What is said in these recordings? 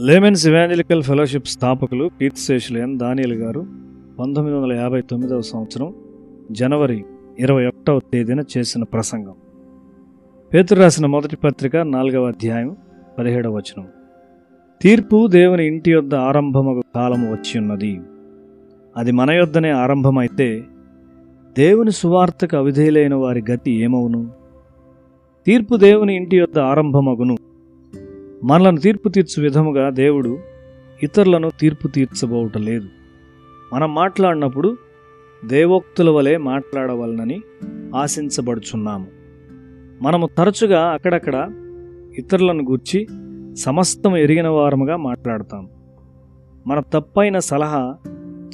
Laymen's evangelical fellowship స్థాపకులు కీర్తిశేషులేన్ దానియల్ గారు పంతొమ్మిది వందల యాభై తొమ్మిదవ సంవత్సరం జనవరి ఇరవై ఒకటవ తేదీన చేసిన ప్రసంగం. పేతురు రాసిన మొదటి పత్రిక నాలుగవ అధ్యాయం పదిహేడవ వచనం. తీర్పు దేవుని ఇంటి యొద్ద ఆరంభమగు కాలము వచ్చి ఉన్నది. అది మన యొద్దనే ఆరంభమైతే దేవుని సువార్తకు అవిధేయులైన వారి గతి ఏమవును? తీర్పు దేవుని ఇంటి యొద్ద ఆరంభమగును. మనలను తీర్పు తీర్చు విధముగా దేవుడు ఇతరులను తీర్పు తీర్చబోవట లేదు. మనం మాట్లాడినప్పుడు దేవోక్తుల వలె మాట్లాడవలనని ఆశించబడుచున్నాము. మనము తరచుగా అక్కడక్కడ ఇతరులను గూర్చి సమస్తం ఎరిగిన వారముగా మాట్లాడతాం. మన తప్పైన సలహా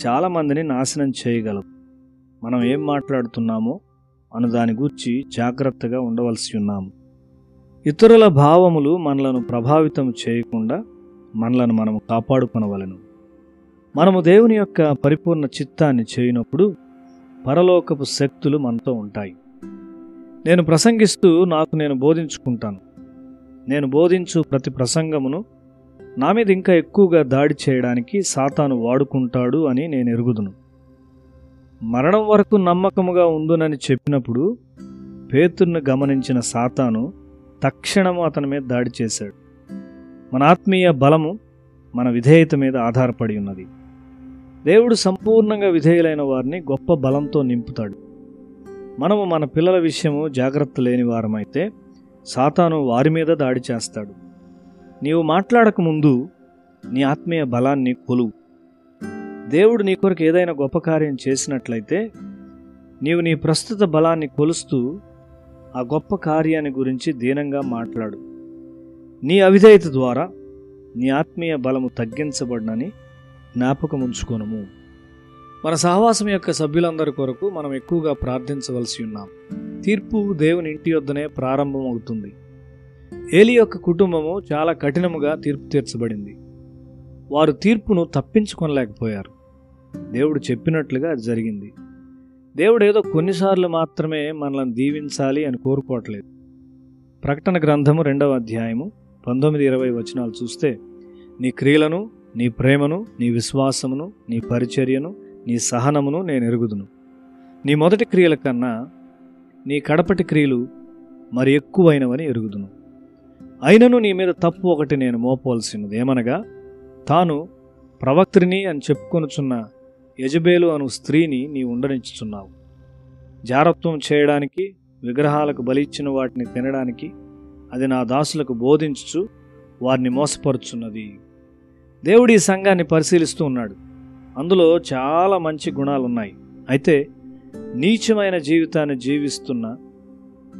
చాలామందిని నాశనం చేయగలదు. మనం ఏం మాట్లాడుతున్నామో అను దాని గూర్చి జాగ్రత్తగా ఉండవలసి ఉన్నాము. ఇతరుల భావములు మనలను ప్రభావితం చేయకుండా మనలను మనము కాపాడుకొనవలెను. మనము దేవుని యొక్క పరిపూర్ణ చిత్తాన్ని చేయనప్పుడు పరలోకపు శక్తులు మనతో ఉంటాయి. నేను ప్రసంగిస్తూ నాకు నేను బోధించుకుంటాను. నేను బోధించు ప్రతి ప్రసంగమును నా మీద ఇంకా ఎక్కువగా దాడి చేయడానికి సాతాను వాడుకుంటాడు అని నేను ఎరుగుదును. మరణం వరకు నమ్మకముగా ఉందునని చెప్పినప్పుడు పేతుర్ను గమనించిన సాతాను తక్షణము అతని మీద దాడి చేశాడు. మన ఆత్మీయ బలము మన విధేయత మీద ఆధారపడి ఉన్నది. దేవుడు సంపూర్ణంగా విధేయులైన వారిని గొప్ప బలంతో నింపుతాడు. మనము మన పిల్లల విషయము జాగ్రత్త లేని వారమైతే సాతాను వారి మీద దాడి చేస్తాడు. నీవు మాట్లాడకముందు నీ ఆత్మీయ బలాన్ని కొలువు. దేవుడు నీ కొరకు ఏదైనా గొప్ప కార్యం చేసినట్లయితే నీవు నీ ప్రస్తుత బలాన్ని కొలుస్తూ ఆ గొప్ప కార్యాన్ని గురించి దీనంగా మాట్లాడు. నీ అవిధేయత ద్వారా నీ ఆత్మీయ బలము తగ్గించబడినని జ్ఞాపకం ఉంచుకోనము మన సహవాసం యొక్క సభ్యులందరి కొరకు మనం ఎక్కువగా ప్రార్థించవలసి ఉన్నాం. తీర్పు దేవుని ఇంటి వద్దనే ప్రారంభమవుతుంది. ఏలి యొక్క కుటుంబము చాలా కఠినముగా తీర్పు తీర్చబడింది. వారు తీర్పును తప్పించుకొనలేకపోయారు. దేవుడు చెప్పినట్లుగా అది జరిగింది. దేవుడు ఏదో కొన్నిసార్లు మాత్రమే మనల్ని దీవించాలి అని కోరుకోవట్లేదు. ప్రకటన గ్రంథము రెండవ అధ్యాయము పంతొమ్మిది ఇరవై వచనాలు చూస్తే నీ క్రియలను నీ ప్రేమను నీ విశ్వాసమును నీ పరిచర్యను నీ సహనమును నేను ఎరుగుదును. నీ మొదటి క్రియల కన్నా నీ కడపటి క్రియలు మరి ఎక్కువైనవని ఎరుగుదును. అయినను నీ మీద తప్పు ఒకటి నేను మోపవలసినది. ఏమనగా తాను ప్రవక్త్రిని అని చెప్పుకొనుచున్న యజబేలు అను స్త్రీని నీ ఉండనిచ్చుచున్నావు. జారత్వం చేయడానికి విగ్రహాలకు బలిచ్చిన వాటిని తినడానికి అది నా దాసులకు బోధించుచు వారిని మోసపరుచున్నది. దేవుడు ఈ సంఘాన్ని పరిశీలిస్తూ ఉన్నాడు. అందులో చాలా మంచి గుణాలు ఉన్నాయి అయితే నీచమైన జీవితాన్ని జీవిస్తున్న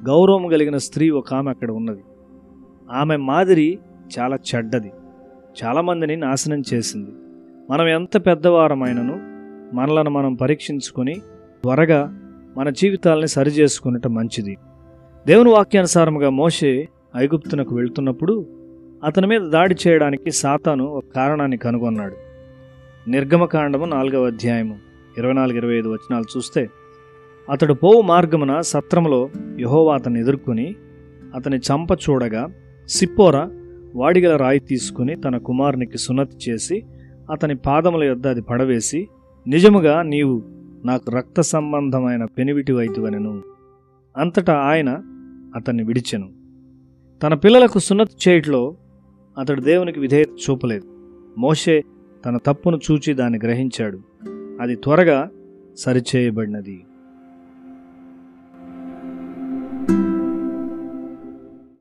గౌరవం కలిగిన స్త్రీ ఒక ఆమె అక్కడ ఉన్నది. ఆమె మాదిరి చాలా చెడ్డది. చాలామందిని నాశనం చేసింది. మనం ఎంత పెద్దవారమైనను మనలను మనం పరీక్షించుకొని త్వరగా మన జీవితాలని సరిచేసుకునటం మంచిది. దేవుని వాక్యానుసారముగా మోషే ఐగుప్తునకు వెళ్తున్నప్పుడు అతని మీద దాడి చేయడానికి సాతాను ఒక కారణాన్ని కనుగొన్నాడు. నిర్గమకాండము నాలుగవ అధ్యాయము ఇరవై నాలుగు ఇరవై ఐదు వచనాలు చూస్తే అతడు పోవు మార్గమున సత్రములో యహోవా అతను ఎదుర్కొని అతని చంప చూడగా సిప్పోర వాడిగల రాయి తీసుకుని తన కుమారునికి సున్నతి చేసి అతని పాదముల యొద్ద అది పడవేసి నిజముగా నీవు నాకు రక్త సంబంధమైన పెనివిటి వైతువనెను అంతటా ఆయన అతన్ని విడిచెను. తన పిల్లలకు సున్నతి చేయట్లో అతడు దేవునికి విధేయత చూపలేదు. మోషే తన తప్పును చూచి దాన్ని గ్రహించాడు. అది త్వరగా సరిచేయబడినది.